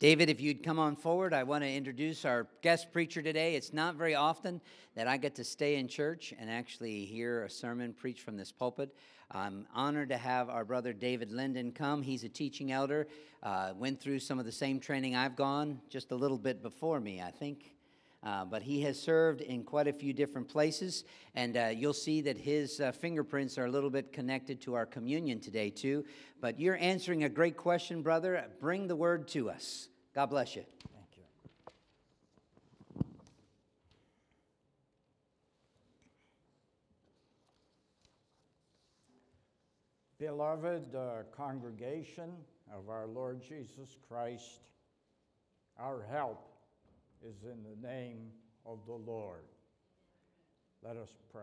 David, if you'd come on forward, I want to introduce our guest preacher today. It's not very often that I get to stay in church and actually hear a sermon preached from this pulpit. I'm honored to have our brother David Linden come. He's a teaching elder, uh, went through some of the same training I've gone just a little bit before me, I think. Uh, but he has served in quite a few different places, and uh, you'll see that his uh, fingerprints are a little bit connected to our communion today, too. But you're answering a great question, brother. Bring the word to us. God bless you. Thank you. Beloved uh, congregation of our Lord Jesus Christ, our help is in the name of the Lord. Let us pray.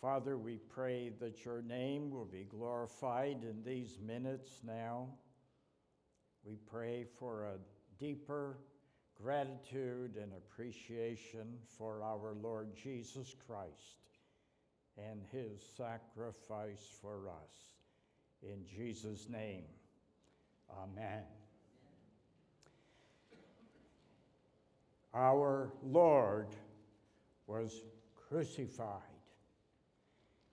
Father, we pray that your name will be glorified in these minutes now. We pray for a deeper gratitude and appreciation for our Lord Jesus Christ and his sacrifice for us. In Jesus' name, amen. Our Lord was crucified.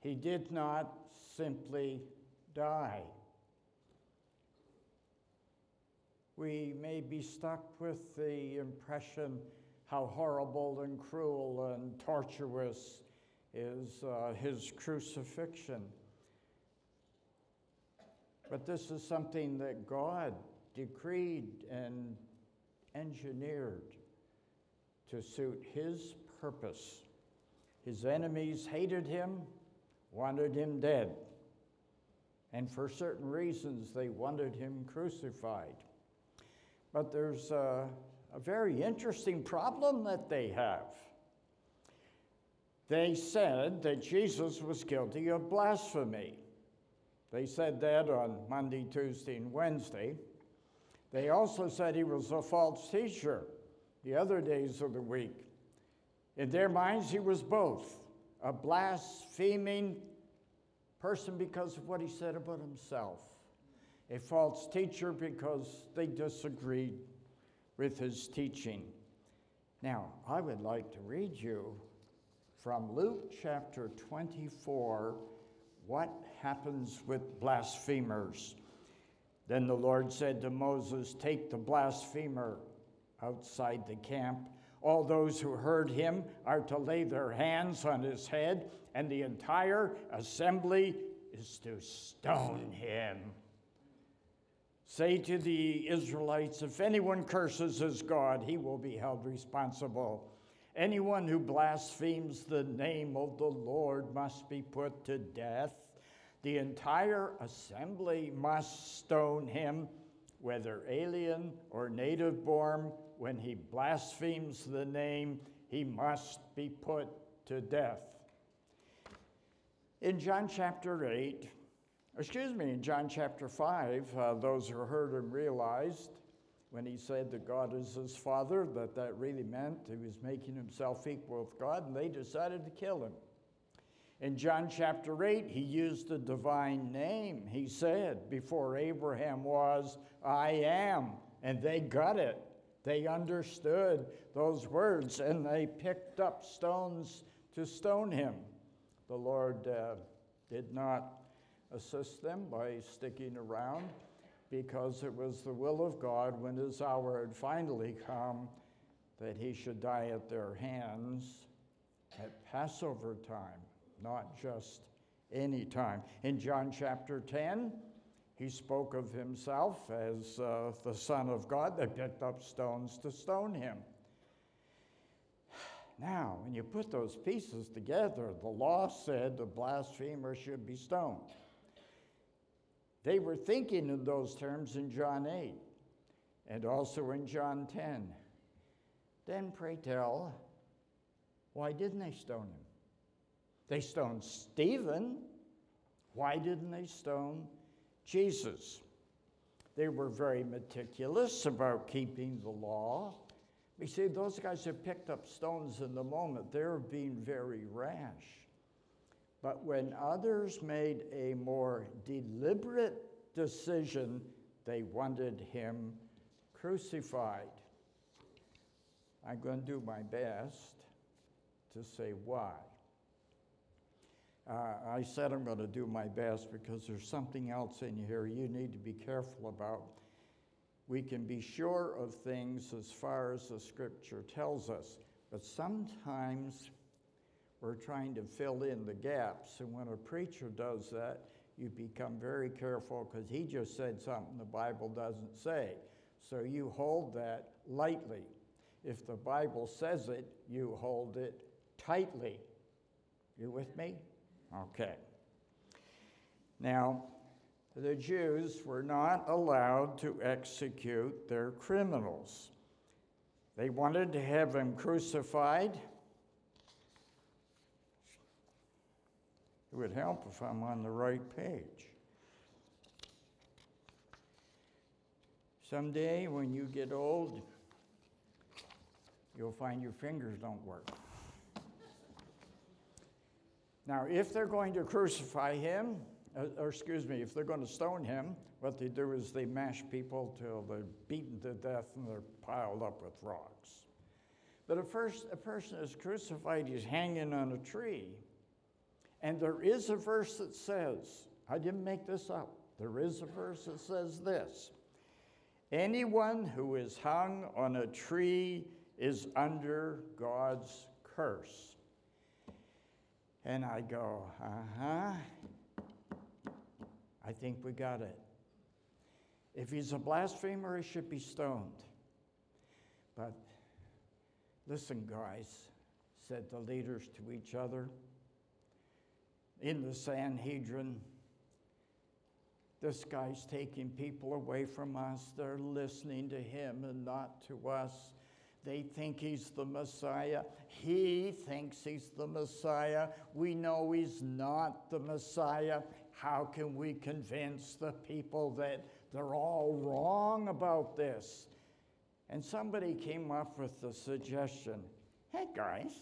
He did not simply die. We may be stuck with the impression how horrible and cruel and tortuous is uh, his crucifixion. But this is something that God decreed and engineered to suit his purpose. His enemies hated him, wanted him dead, and for certain reasons they wanted him crucified. But there's a, a very interesting problem that they have. They said that Jesus was guilty of blasphemy. They said that on Monday, Tuesday, and Wednesday. They also said he was a false teacher the other days of the week. In their minds, he was both a blaspheming person because of what he said about himself, a false teacher because they disagreed with his teaching. Now, I would like to read you from Luke chapter 24 what happens with blasphemers. Then the Lord said to Moses, Take the blasphemer outside the camp. All those who heard him are to lay their hands on his head, and the entire assembly is to stone him. Say to the Israelites if anyone curses his God, he will be held responsible. Anyone who blasphemes the name of the Lord must be put to death. The entire assembly must stone him, whether alien or native born, when he blasphemes the name, he must be put to death. In John chapter 8, excuse me, in John chapter 5, uh, those who heard him realized when he said that God is his father that that really meant he was making himself equal with God, and they decided to kill him. In John chapter 8, he used the divine name. He said, Before Abraham was, I am. And they got it. They understood those words and they picked up stones to stone him. The Lord uh, did not assist them by sticking around because it was the will of God when his hour had finally come that he should die at their hands at Passover time, not just any time. In John chapter 10, he spoke of himself as uh, the Son of God. They picked up stones to stone him. Now, when you put those pieces together, the law said the blasphemer should be stoned. They were thinking in those terms in John 8 and also in John 10. Then, pray tell, why didn't they stone him? They stoned Stephen. Why didn't they stone Jesus. They were very meticulous about keeping the law. You see those guys have picked up stones in the moment. They're being very rash. But when others made a more deliberate decision, they wanted him crucified. I'm going to do my best to say why. Uh, I said I'm going to do my best because there's something else in here you need to be careful about. We can be sure of things as far as the scripture tells us, but sometimes we're trying to fill in the gaps. And when a preacher does that, you become very careful because he just said something the Bible doesn't say. So you hold that lightly. If the Bible says it, you hold it tightly. You with me? Okay. Now, the Jews were not allowed to execute their criminals. They wanted to have him crucified. It would help if I'm on the right page. Someday, when you get old, you'll find your fingers don't work. Now, if they're going to crucify him, uh, or excuse me, if they're going to stone him, what they do is they mash people till they're beaten to death and they're piled up with rocks. But if first a person is crucified, he's hanging on a tree. And there is a verse that says, I didn't make this up, there is a verse that says this Anyone who is hung on a tree is under God's curse. And I go, uh huh. I think we got it. If he's a blasphemer, he should be stoned. But listen, guys, said the leaders to each other in the Sanhedrin. This guy's taking people away from us. They're listening to him and not to us. They think he's the Messiah. He thinks he's the Messiah. We know he's not the Messiah. How can we convince the people that they're all wrong about this? And somebody came up with the suggestion hey, guys,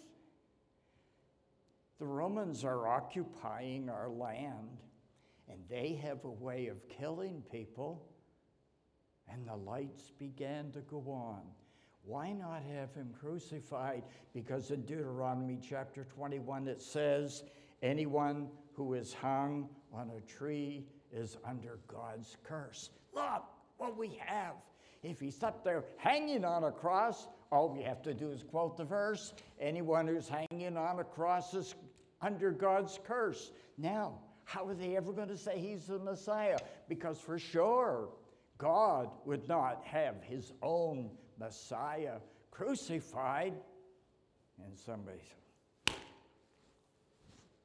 the Romans are occupying our land, and they have a way of killing people. And the lights began to go on. Why not have him crucified? Because in Deuteronomy chapter 21 it says, Anyone who is hung on a tree is under God's curse. Look what we have. If he's up there hanging on a cross, all we have to do is quote the verse anyone who's hanging on a cross is under God's curse. Now, how are they ever going to say he's the Messiah? Because for sure, God would not have his own Messiah crucified. And somebody said,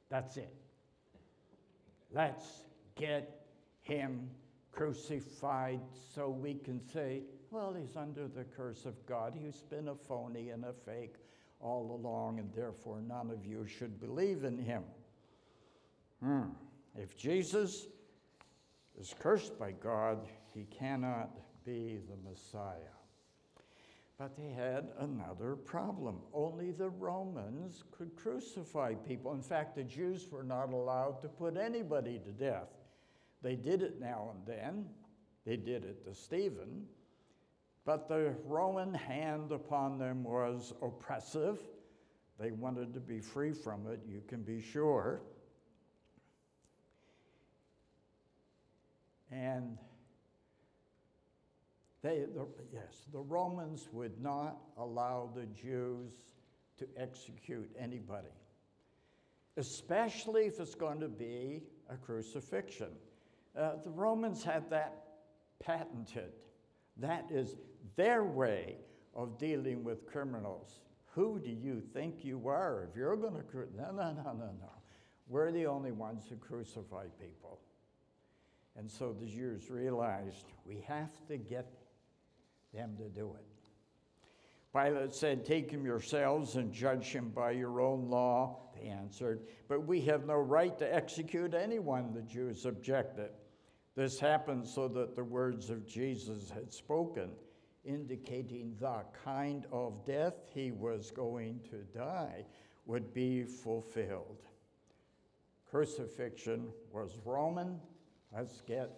That's it. Let's get him crucified so we can say, well, he's under the curse of God. He's been a phony and a fake all along, and therefore none of you should believe in him. Hmm. If Jesus is cursed by God, he cannot be the Messiah. But they had another problem. Only the Romans could crucify people. In fact, the Jews were not allowed to put anybody to death. They did it now and then, they did it to Stephen. But the Roman hand upon them was oppressive. They wanted to be free from it, you can be sure. And they, the, yes, the Romans would not allow the Jews to execute anybody, especially if it's going to be a crucifixion. Uh, the Romans had that patented. That is their way of dealing with criminals. Who do you think you are if you're going to cru- no no no no no. We're the only ones who crucify people. And so the Jews realized we have to get them to do it. Pilate said, Take him yourselves and judge him by your own law. They answered, But we have no right to execute anyone, the Jews objected. This happened so that the words of Jesus had spoken, indicating the kind of death he was going to die, would be fulfilled. Crucifixion was Roman. Let's get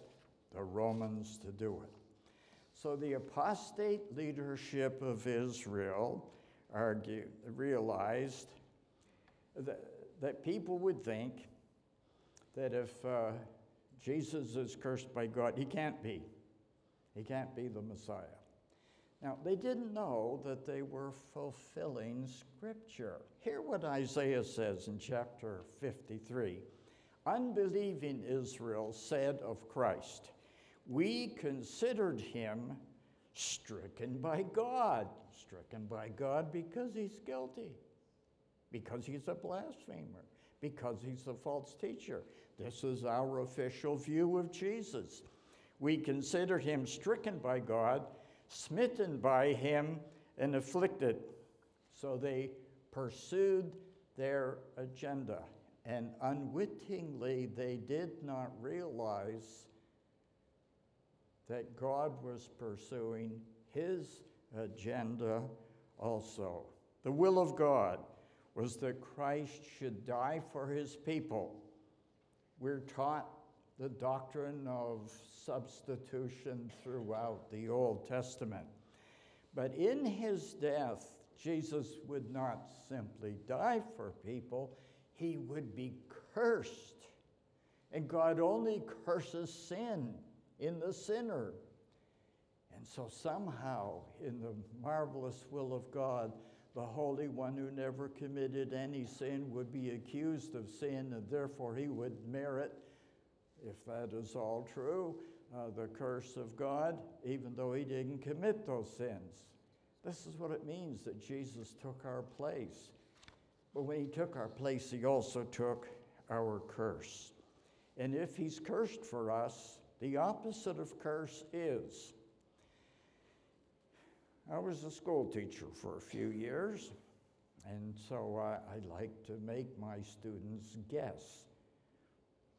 the Romans to do it. So the apostate leadership of Israel argued, realized that, that people would think that if uh, Jesus is cursed by God, he can't be. He can't be the Messiah. Now, they didn't know that they were fulfilling Scripture. Hear what Isaiah says in chapter 53. Unbelieving Israel said of Christ, We considered him stricken by God. Stricken by God because he's guilty, because he's a blasphemer, because he's a false teacher. This is our official view of Jesus. We consider him stricken by God, smitten by him, and afflicted. So they pursued their agenda, and unwittingly they did not realize that God was pursuing his agenda also. The will of God was that Christ should die for his people. We're taught the doctrine of substitution throughout the Old Testament. But in his death, Jesus would not simply die for people, he would be cursed. And God only curses sin in the sinner. And so, somehow, in the marvelous will of God, the Holy One who never committed any sin would be accused of sin, and therefore he would merit, if that is all true, uh, the curse of God, even though he didn't commit those sins. This is what it means that Jesus took our place. But when he took our place, he also took our curse. And if he's cursed for us, the opposite of curse is. I was a school teacher for a few years, and so I, I like to make my students guess.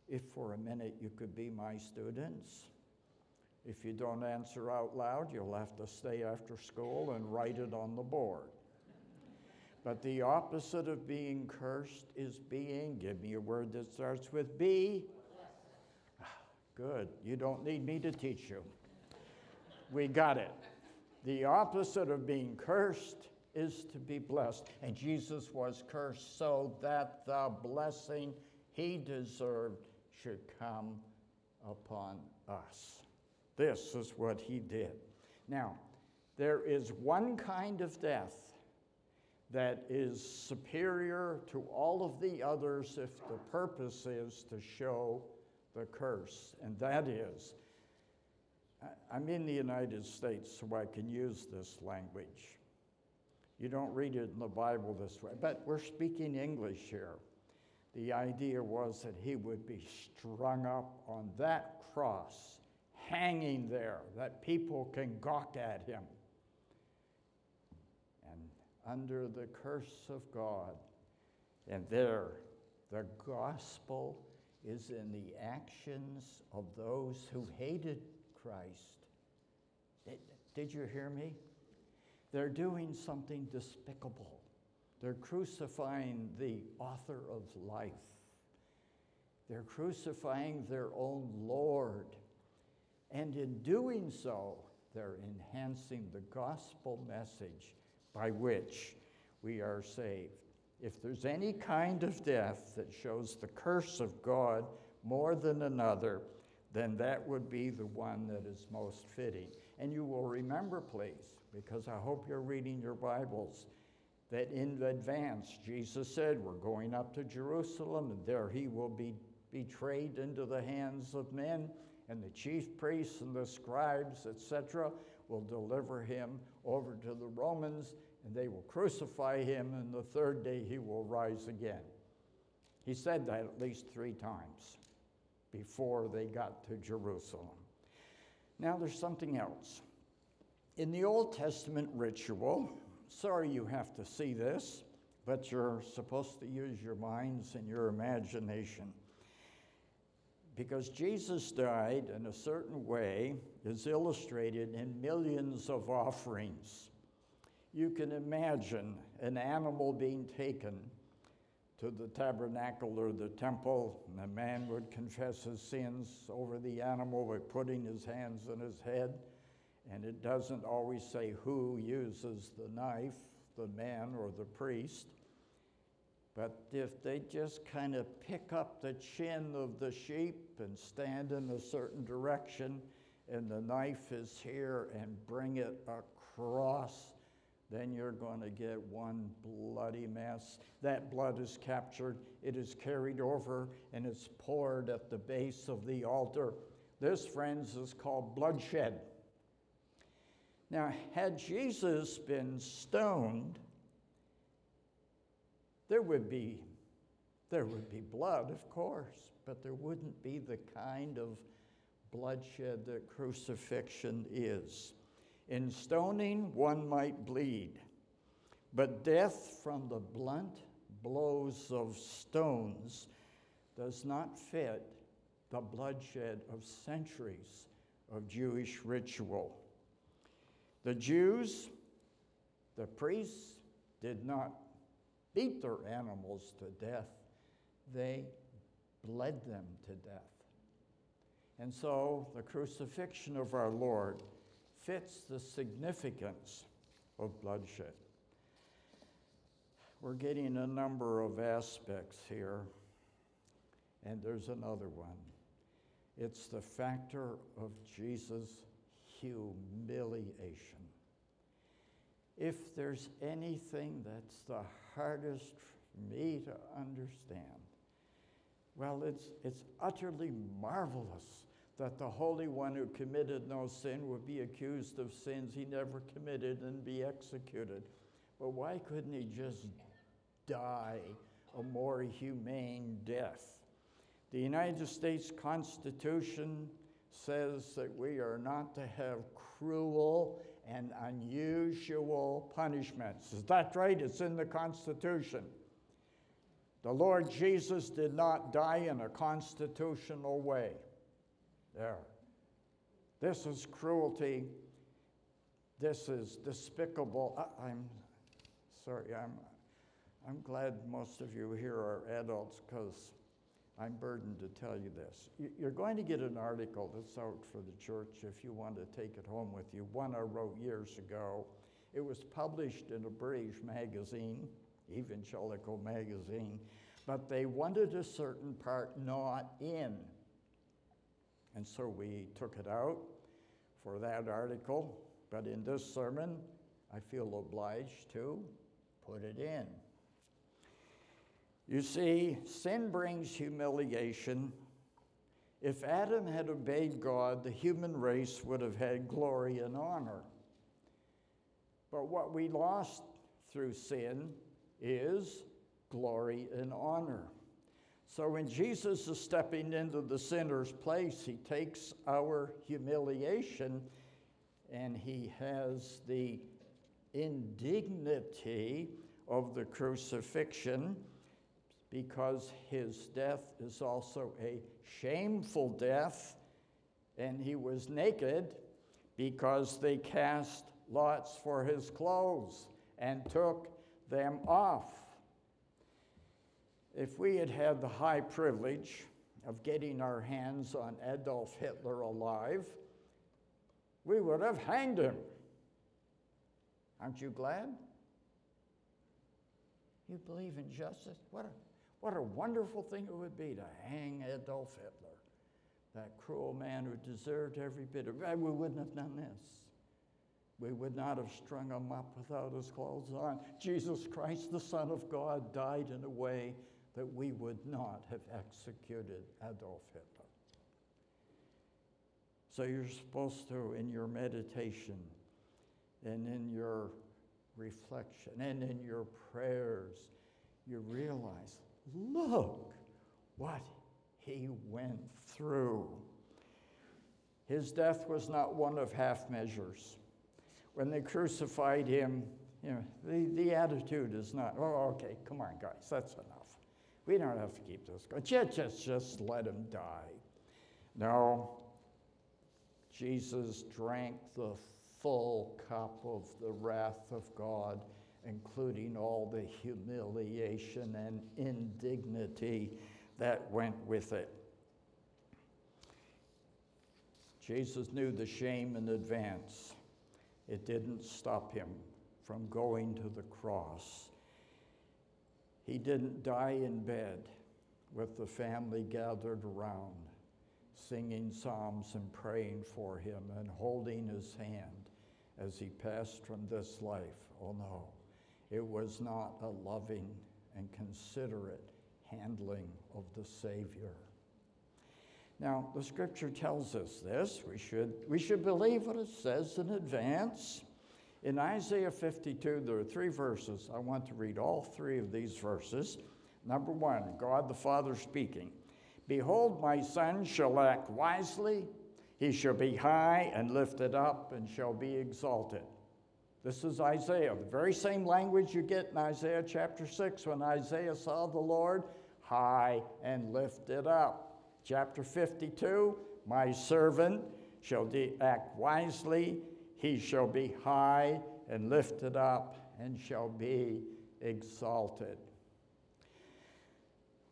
If for a minute you could be my students, if you don't answer out loud, you'll have to stay after school and write it on the board. But the opposite of being cursed is being, give me a word that starts with B, ah, Good. You don't need me to teach you. We got it. The opposite of being cursed is to be blessed. And Jesus was cursed so that the blessing he deserved should come upon us. This is what he did. Now, there is one kind of death that is superior to all of the others if the purpose is to show the curse, and that is I'm in the United States, so I can use this language. You don't read it in the Bible this way, but we're speaking English here. The idea was that he would be strung up on that cross, hanging there, that people can gawk at him. And under the curse of God, and there, the gospel is in the actions of those who hated Christ. Did, you hear me? They're doing something despicable. They're crucifying the author of life. They're crucifying their own Lord. And in doing so, they're enhancing the gospel message by which we are saved. If there's any kind of death that shows the curse of God more than another, then that would be the one that is most fitting. And you will remember, please, because I hope you're reading your Bibles, that in advance Jesus said, We're going up to Jerusalem, and there he will be betrayed into the hands of men, and the chief priests and the scribes, etc., will deliver him over to the Romans, and they will crucify him, and the third day he will rise again. He said that at least three times before they got to Jerusalem. Now there's something else. In the Old Testament ritual, sorry you have to see this, but you're supposed to use your minds and your imagination. Because Jesus died in a certain way is illustrated in millions of offerings you can imagine an animal being taken to the tabernacle or the temple, and a man would confess his sins over the animal by putting his hands on his head, And it doesn't always say who uses the knife, the man or the priest. But if they just kind of pick up the chin of the sheep and stand in a certain direction, and the knife is here and bring it across, then you're going to get one bloody mess. That blood is captured, it is carried over, and it's poured at the base of the altar. This, friends, is called bloodshed. Now, had Jesus been stoned, there would be there would be blood, of course, but there wouldn't be the kind of bloodshed that crucifixion is. In stoning, one might bleed, but death from the blunt blows of stones does not fit the bloodshed of centuries of Jewish ritual. The Jews, the priests, did not beat their animals to death, they bled them to death. And so the crucifixion of our Lord fits the significance of bloodshed. We're getting a number of aspects here, and there's another one. It's the factor of Jesus' humiliation. If there's anything that's the hardest for me to understand, well, it's, it's utterly marvelous that the Holy One who committed no sin would be accused of sins he never committed and be executed. But why couldn't he just die a more humane death? The United States Constitution says that we are not to have cruel and unusual punishments. Is that right? It's in the Constitution. The Lord Jesus did not die in a constitutional way. There. This is cruelty. This is despicable. I, I'm sorry, I'm, I'm glad most of you here are adults because I'm burdened to tell you this. You're going to get an article that's out for the church if you want to take it home with you. One I wrote years ago. It was published in a British magazine, Evangelical magazine, but they wanted a certain part not in. And so we took it out for that article, but in this sermon, I feel obliged to put it in. You see, sin brings humiliation. If Adam had obeyed God, the human race would have had glory and honor. But what we lost through sin is glory and honor. So when Jesus is stepping into the sinner's place, he takes our humiliation and he has the indignity of the crucifixion because his death is also a shameful death, and he was naked because they cast lots for his clothes and took them off. If we had had the high privilege of getting our hands on Adolf Hitler alive, we would have hanged him. Aren't you glad? You believe in justice? What a what a wonderful thing it would be to hang Adolf Hitler, that cruel man who deserved every bit of it. We wouldn't have done this. We would not have strung him up without his clothes on. Jesus Christ, the Son of God, died in a way that we would not have executed Adolf Hitler. So you're supposed to, in your meditation and in your reflection and in your prayers, you realize Look what he went through. His death was not one of half measures. When they crucified him, you know, the, the attitude is not, oh, okay, come on, guys, that's enough. We don't have to keep this going. Just, just, just let him die. No, Jesus drank the full cup of the wrath of God including all the humiliation and indignity that went with it. Jesus knew the shame in advance. it didn't stop him from going to the cross. He didn't die in bed with the family gathered around, singing psalms and praying for him and holding his hand as he passed from this life. Oh no, it was not a loving and considerate handling of the Savior. Now, the scripture tells us this. We should, we should believe what it says in advance. In Isaiah 52, there are three verses. I want to read all three of these verses. Number one, God the Father speaking Behold, my son shall act wisely, he shall be high and lifted up, and shall be exalted. This is Isaiah, the very same language you get in Isaiah chapter 6 when Isaiah saw the Lord high and lifted up. Chapter 52 My servant shall act wisely, he shall be high and lifted up, and shall be exalted.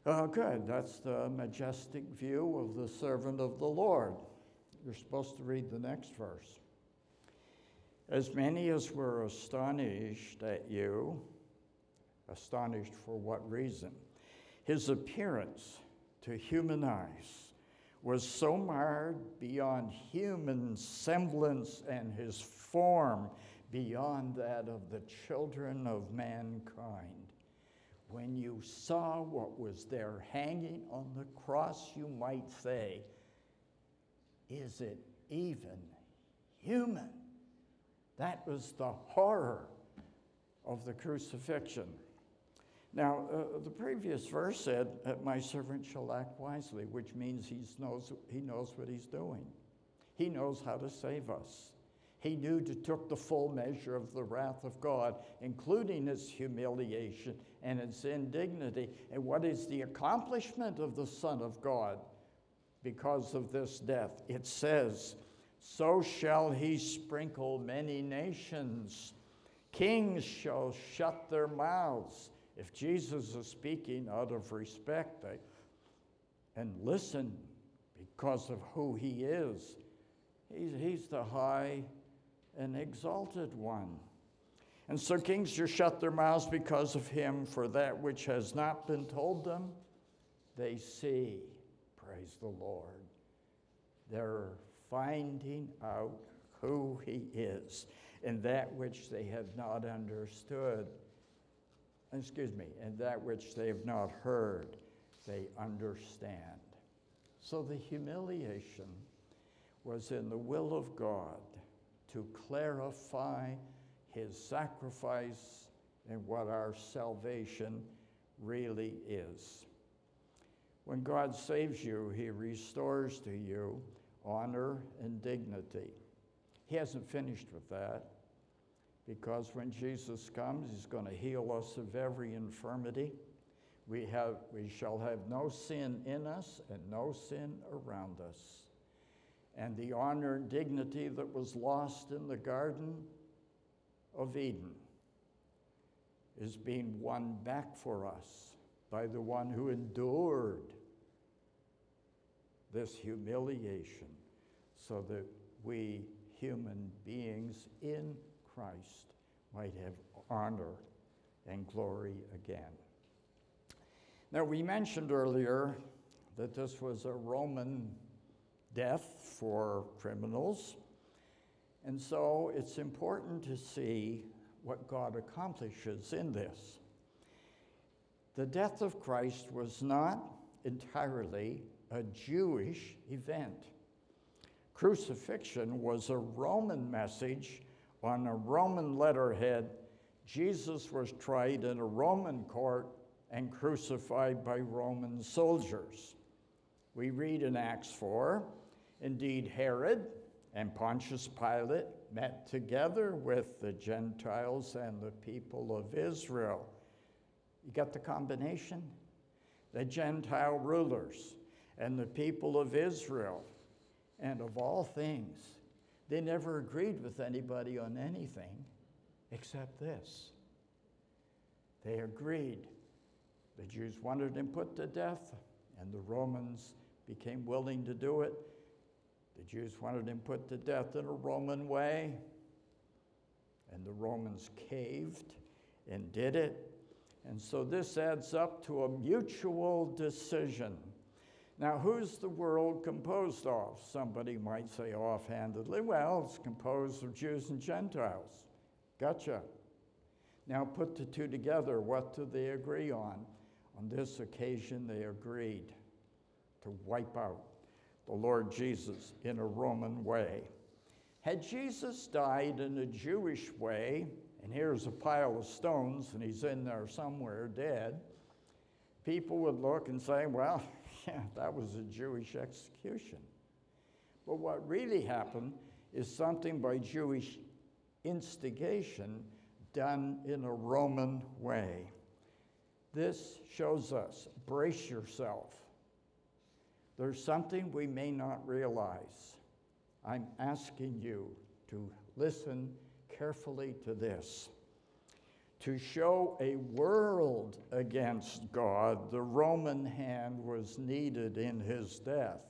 Oh, good. That's the majestic view of the servant of the Lord. You're supposed to read the next verse. As many as were astonished at you, astonished for what reason? His appearance to human eyes was so marred beyond human semblance and his form beyond that of the children of mankind. When you saw what was there hanging on the cross, you might say, Is it even human? That was the horror of the crucifixion. Now, uh, the previous verse said, My servant shall act wisely, which means he knows, he knows what he's doing. He knows how to save us. He knew to took the full measure of the wrath of God, including his humiliation and its indignity. And what is the accomplishment of the Son of God because of this death? It says, So shall he sprinkle many nations. Kings shall shut their mouths. If Jesus is speaking out of respect I, and listen because of who he is, he's, he's the high and exalted one. And so kings shall shut their mouths because of him, for that which has not been told them, they see. Praise the Lord. They're finding out who he is, and that which they have not understood excuse me, and that which they have not heard, they understand. So the humiliation was in the will of God to clarify his sacrifice and what our salvation really is. When God saves you, he restores to you honor and dignity. He hasn't finished with that because when Jesus comes, he's going to heal us of every infirmity. We, have, we shall have no sin in us and no sin around us. And the honor and dignity that was lost in the Garden of Eden is being won back for us by the one who endured this humiliation so that we human beings in Christ might have honor and glory again. Now, we mentioned earlier that this was a Roman death for criminals, and so it's important to see what God accomplishes in this. The death of Christ was not entirely a Jewish event. Crucifixion was a Roman message on a Roman letterhead, Jesus was tried in a Roman court and crucified by Roman soldiers. We read in Acts 4 indeed, Herod and Pontius Pilate met together with the Gentiles and the people of Israel. You got the combination? The Gentile rulers and the people of Israel. And of all things, they never agreed with anybody on anything except this. They agreed. The Jews wanted him put to death, and the Romans became willing to do it. The Jews wanted him put to death in a Roman way. and the Romans caved and did it. And so this adds up to a mutual decision. Now, who's the world composed of? Somebody might say offhandedly, well, it's composed of Jews and Gentiles. Gotcha. Now, put the two together. What do they agree on? On this occasion, they agreed to wipe out the Lord Jesus in a Roman way. Had Jesus died in a Jewish way, and here's a pile of stones and he's in there somewhere dead, people would look and say, well, yeah, that was a Jewish execution. But what really happened is something by Jewish instigation done in a Roman way. This shows us brace yourself. There's something we may not realize. I'm asking you to listen carefully to this. To show a world against God, the Roman hand was needed in his death.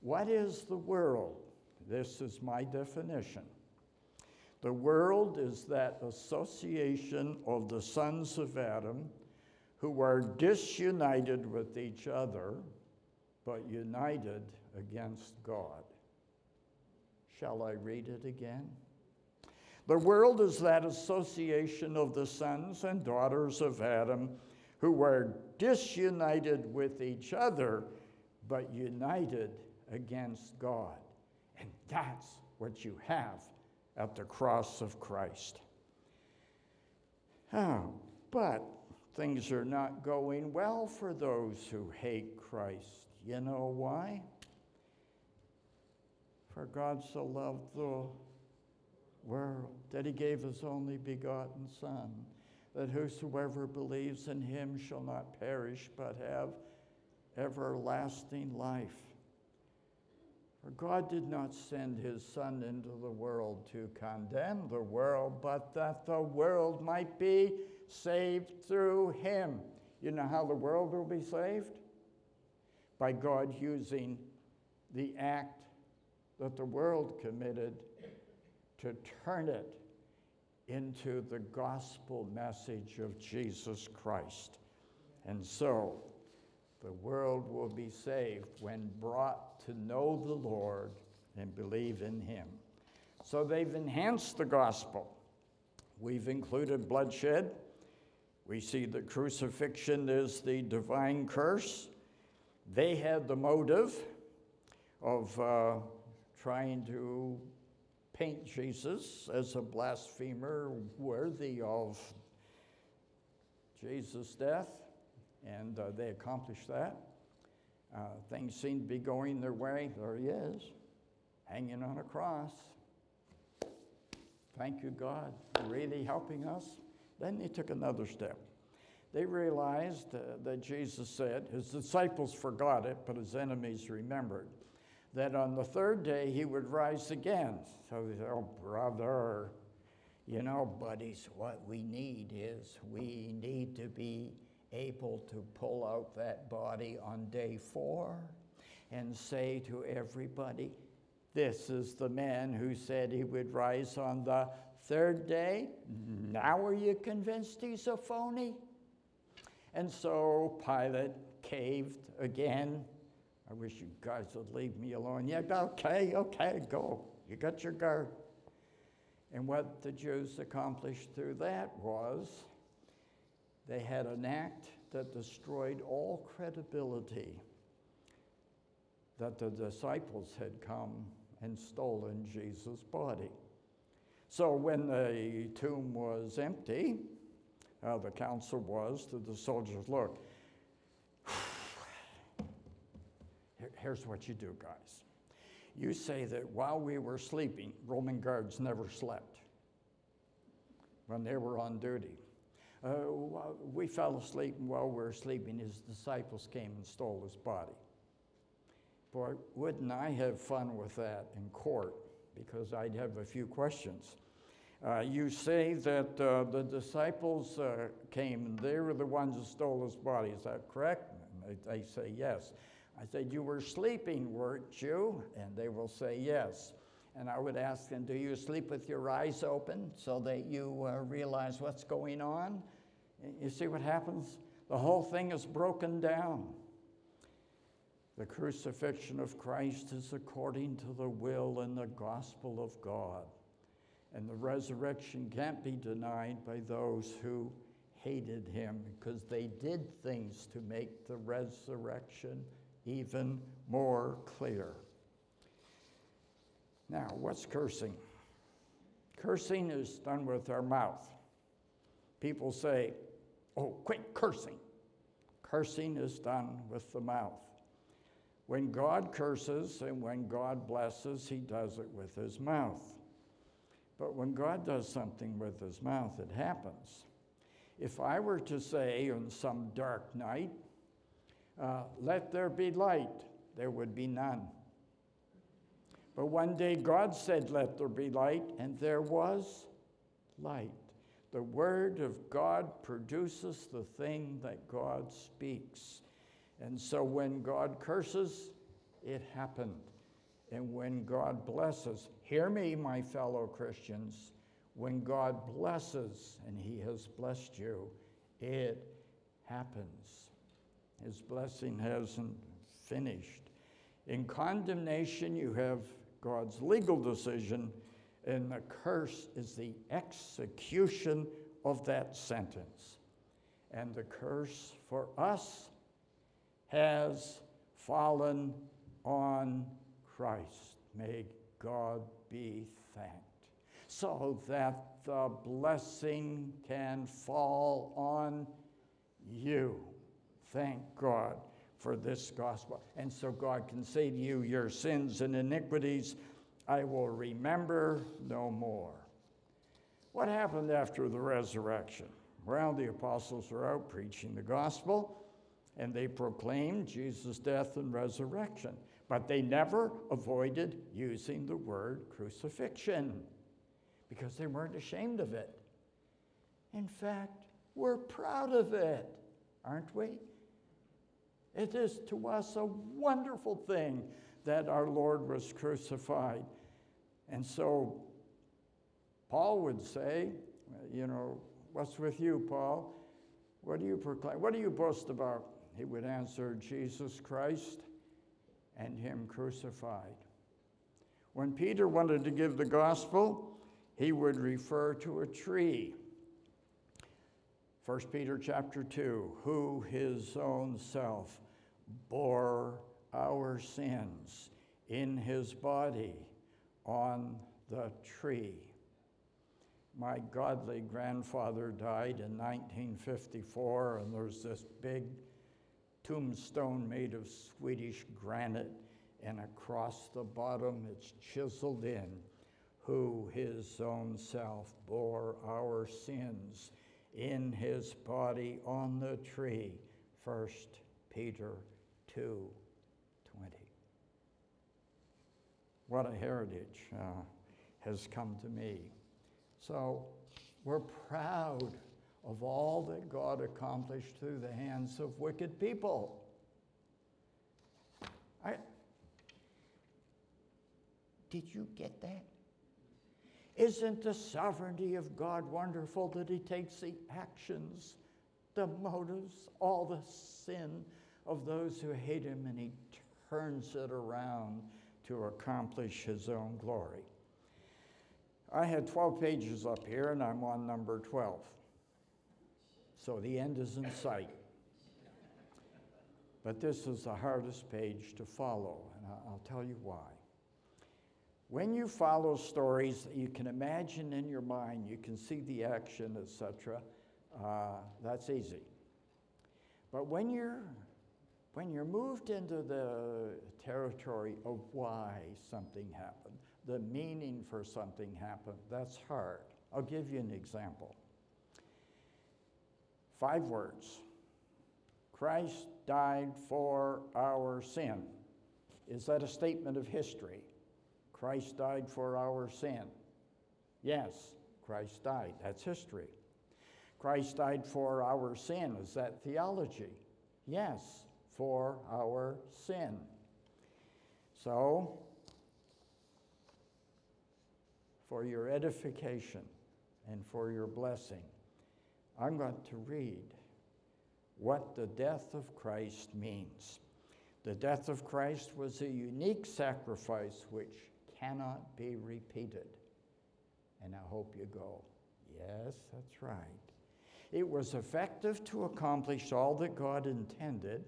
What is the world? This is my definition. The world is that association of the sons of Adam who are disunited with each other, but united against God. Shall I read it again? The world is that association of the sons and daughters of Adam who were disunited with each other, but united against God. And that's what you have at the cross of Christ. Oh, but things are not going well for those who hate Christ. You know why? For God so loved the world that he gave his only begotten Son, that whosoever believes in him shall not perish but have everlasting life. For God did not send his Son into the world to condemn the world, but that the world might be saved through him. You know how the world will be saved? By God using the act that the world committed to turn it into the gospel message of Jesus Christ. And so, the world will be saved when brought to know the Lord and believe in Him. So they've enhanced the gospel. We've included bloodshed. We see that crucifixion is the divine curse. They had the motive of uh, trying to paint Jesus as a blasphemer worthy of Jesus' death and uh, they accomplished that. Uh, things seem to be going their way. There he is, hanging on a cross. Thank you, God, really helping us. Then they took another step. They realized uh, that Jesus said, his disciples forgot it, but his enemies remembered, that on the third day he would rise again. So they said, Oh, brother, you know, buddies, what we need is we need to be able to pull out that body on day four and say to everybody, This is the man who said he would rise on the third day. Now are you convinced he's a phony? And so Pilate caved again. I wish you guys would leave me alone. Yeah, okay, okay, go. You got your guard. And what the Jews accomplished through that was they had an act that destroyed all credibility that the disciples had come and stolen Jesus' body. So when the tomb was empty, uh, the counsel was to the soldiers look, here's what you do, guys. You say that while we were sleeping, Roman guards never slept when they were on duty. Uh, we fell asleep, and while we were sleeping, his disciples came and stole his body. Boy, wouldn't I have fun with that in court? Because I'd have a few questions. Uh, you say that uh, the disciples uh, came and they were the ones who stole his body. Is that correct? And they, they say yes. I said, You were sleeping, weren't you? And they will say yes. And I would ask them, Do you sleep with your eyes open so that you uh, realize what's going on? You see what happens? The whole thing is broken down. The crucifixion of Christ is according to the will and the gospel of God. And the resurrection can't be denied by those who hated him because they did things to make the resurrection even more clear. Now, what's cursing? Cursing is done with our mouth. People say, oh, quit cursing. Cursing is done with the mouth. When God curses and when God blesses, he does it with his mouth. But when God does something with his mouth, it happens. If I were to say on some dark night, uh, let there be light, there would be none. But one day God said, Let there be light, and there was light. The Word of God produces the thing that God speaks. And so when God curses, it happened. And when God blesses, hear me, my fellow Christians, when God blesses, and He has blessed you, it happens. His blessing hasn't finished. In condemnation, you have God's legal decision, and the curse is the execution of that sentence. And the curse for us has fallen on Christ. May God be thanked. So that the blessing can fall on you. Thank God for this gospel. And so God can say to you, Your sins and iniquities I will remember no more. What happened after the resurrection? Well, the apostles were out preaching the gospel and they proclaimed Jesus' death and resurrection, but they never avoided using the word crucifixion because they weren't ashamed of it. In fact, we're proud of it, aren't we? It is to us a wonderful thing that our Lord was crucified. And so Paul would say, you know, what's with you, Paul? What do you proclaim? What do you boast about? He would answer, Jesus Christ and Him crucified. When Peter wanted to give the gospel, he would refer to a tree. 1 Peter chapter 2, who his own self bore our sins in his body on the tree. My godly grandfather died in 1954, and there's this big tombstone made of Swedish granite, and across the bottom it's chiseled in who his own self bore our sins in his body on the tree. 1 Peter 2 20. What a heritage uh, has come to me. So we're proud of all that God accomplished through the hands of wicked people. I, did you get that? Isn't the sovereignty of God wonderful that He takes the actions, the motives, all the sin of those who hate Him and He turns it around to accomplish His own glory? I had 12 pages up here and I'm on number 12. So the end is in sight. But this is the hardest page to follow, and I'll tell you why. When you follow stories that you can imagine in your mind, you can see the action, etc., uh, that's easy. But when you're when you're moved into the territory of why something happened, the meaning for something happened, that's hard. I'll give you an example. Five words Christ died for our sin. Is that a statement of history? Christ died for our sin. Yes, Christ died. That's history. Christ died for our sin. Is that theology? Yes, for our sin. So, for your edification and for your blessing, I'm going to read what the death of Christ means. The death of Christ was a unique sacrifice which cannot be repeated. And I hope you go, yes, that's right. It was effective to accomplish all that God intended.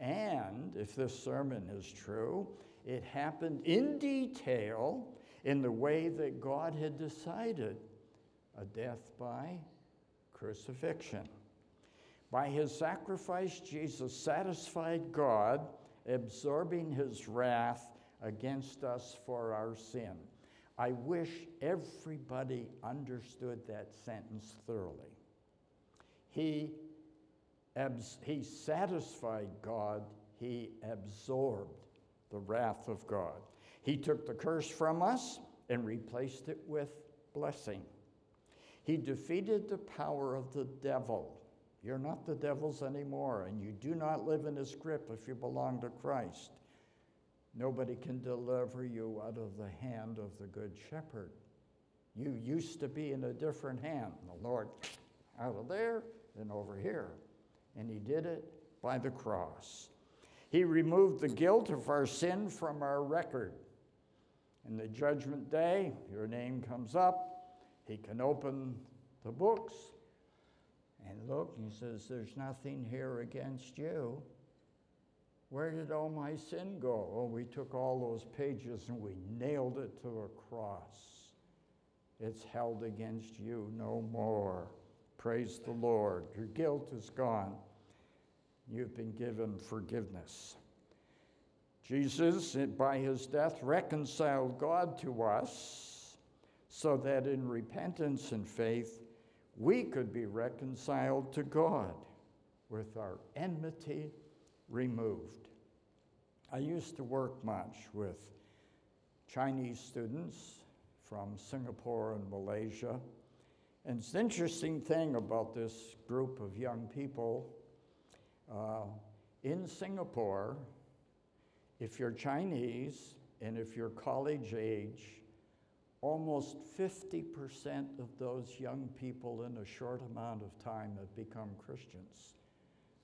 And if this sermon is true, it happened in detail in the way that God had decided a death by crucifixion. By his sacrifice, Jesus satisfied God, absorbing his wrath against us for our sin. I wish everybody understood that sentence thoroughly. He, abs- he satisfied God, he absorbed the wrath of God. He took the curse from us and replaced it with blessing. He defeated the power of the devil you're not the devil's anymore, and you do not live in his grip if you belong to Christ. Nobody can deliver you out of the hand of the Good Shepherd. You used to be in a different hand. The Lord, out of there and over here. And He did it by the cross. He removed the guilt of our sin from our record. In the judgment day, your name comes up. He can open the books and look, he says, There's nothing here against you. Where did all my sin go? Oh, we took all those pages and we nailed it to a cross. It's held against you no more. Praise the Lord. Your guilt is gone. You've been given forgiveness. Jesus, by his death, reconciled God to us so that in repentance and faith, we could be reconciled to God with our enmity removed. I used to work much with Chinese students from Singapore and Malaysia. And it's an interesting thing about this group of young people. Uh, in Singapore, if you're Chinese and if you're college age, almost 50% of those young people in a short amount of time have become Christians.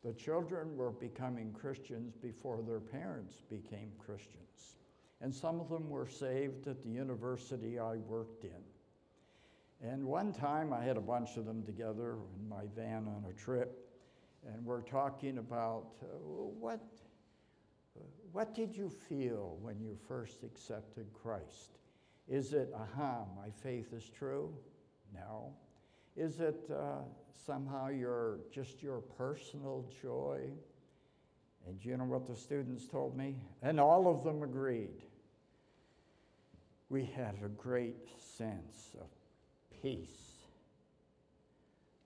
The children were becoming Christians before their parents became Christians. And some of them were saved at the university I worked in. And one time I had a bunch of them together in my van on a trip, and we're talking about uh, what, what did you feel when you first accepted Christ? Is it, aha, my faith is true? No. Is it uh, somehow your, just your personal joy? And you know what the students told me? And all of them agreed. We had a great sense of peace.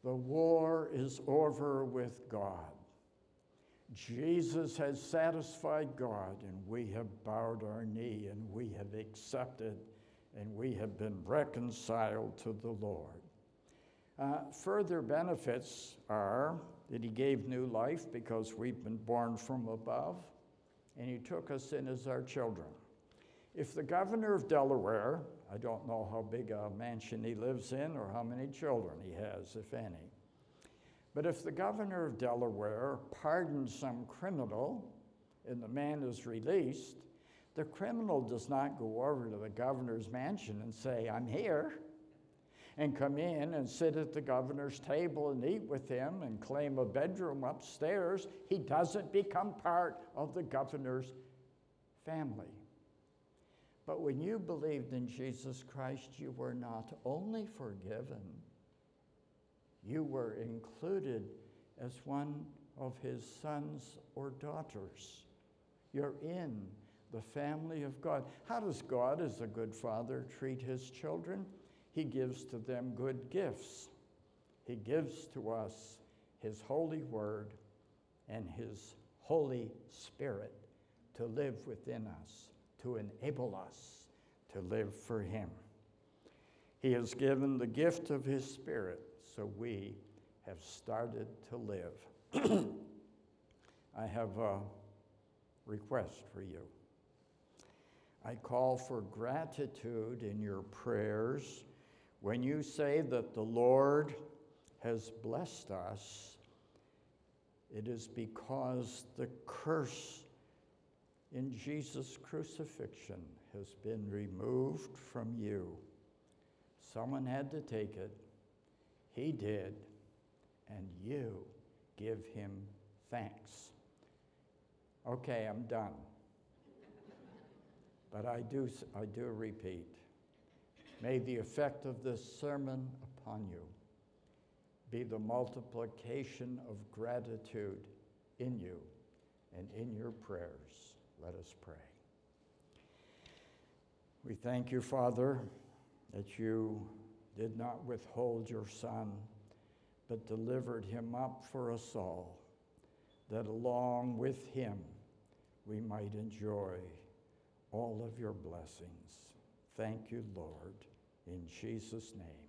The war is over with God. Jesus has satisfied God, and we have bowed our knee and we have accepted and we have been reconciled to the Lord. Uh, further benefits are that He gave new life because we've been born from above, and He took us in as our children. If the governor of Delaware, I don't know how big a mansion he lives in or how many children he has, if any, but if the governor of Delaware pardons some criminal and the man is released, the criminal does not go over to the governor's mansion and say, I'm here, and come in and sit at the governor's table and eat with him and claim a bedroom upstairs. He doesn't become part of the governor's family. But when you believed in Jesus Christ, you were not only forgiven, you were included as one of his sons or daughters. You're in the family of God. How does God, as a good father, treat his children? He gives to them good gifts. He gives to us his holy word and his Holy Spirit to live within us, to enable us to live for him. He has given the gift of his Spirit, so we have started to live. I have a request for you. I call for gratitude in your prayers when you say that the Lord has blessed us. It is because the curse in Jesus' crucifixion has been removed from you. Someone had to take it. He did. And you give him thanks. Okay, I'm done. But I do, I do repeat may the effect of this sermon upon you be the multiplication of gratitude in you and in your prayers. Let us pray. We thank you, Father, that you did not withhold your Son, but delivered him up for us all, that along with him we might enjoy all of your blessings. Thank you, Lord, in Jesus' name.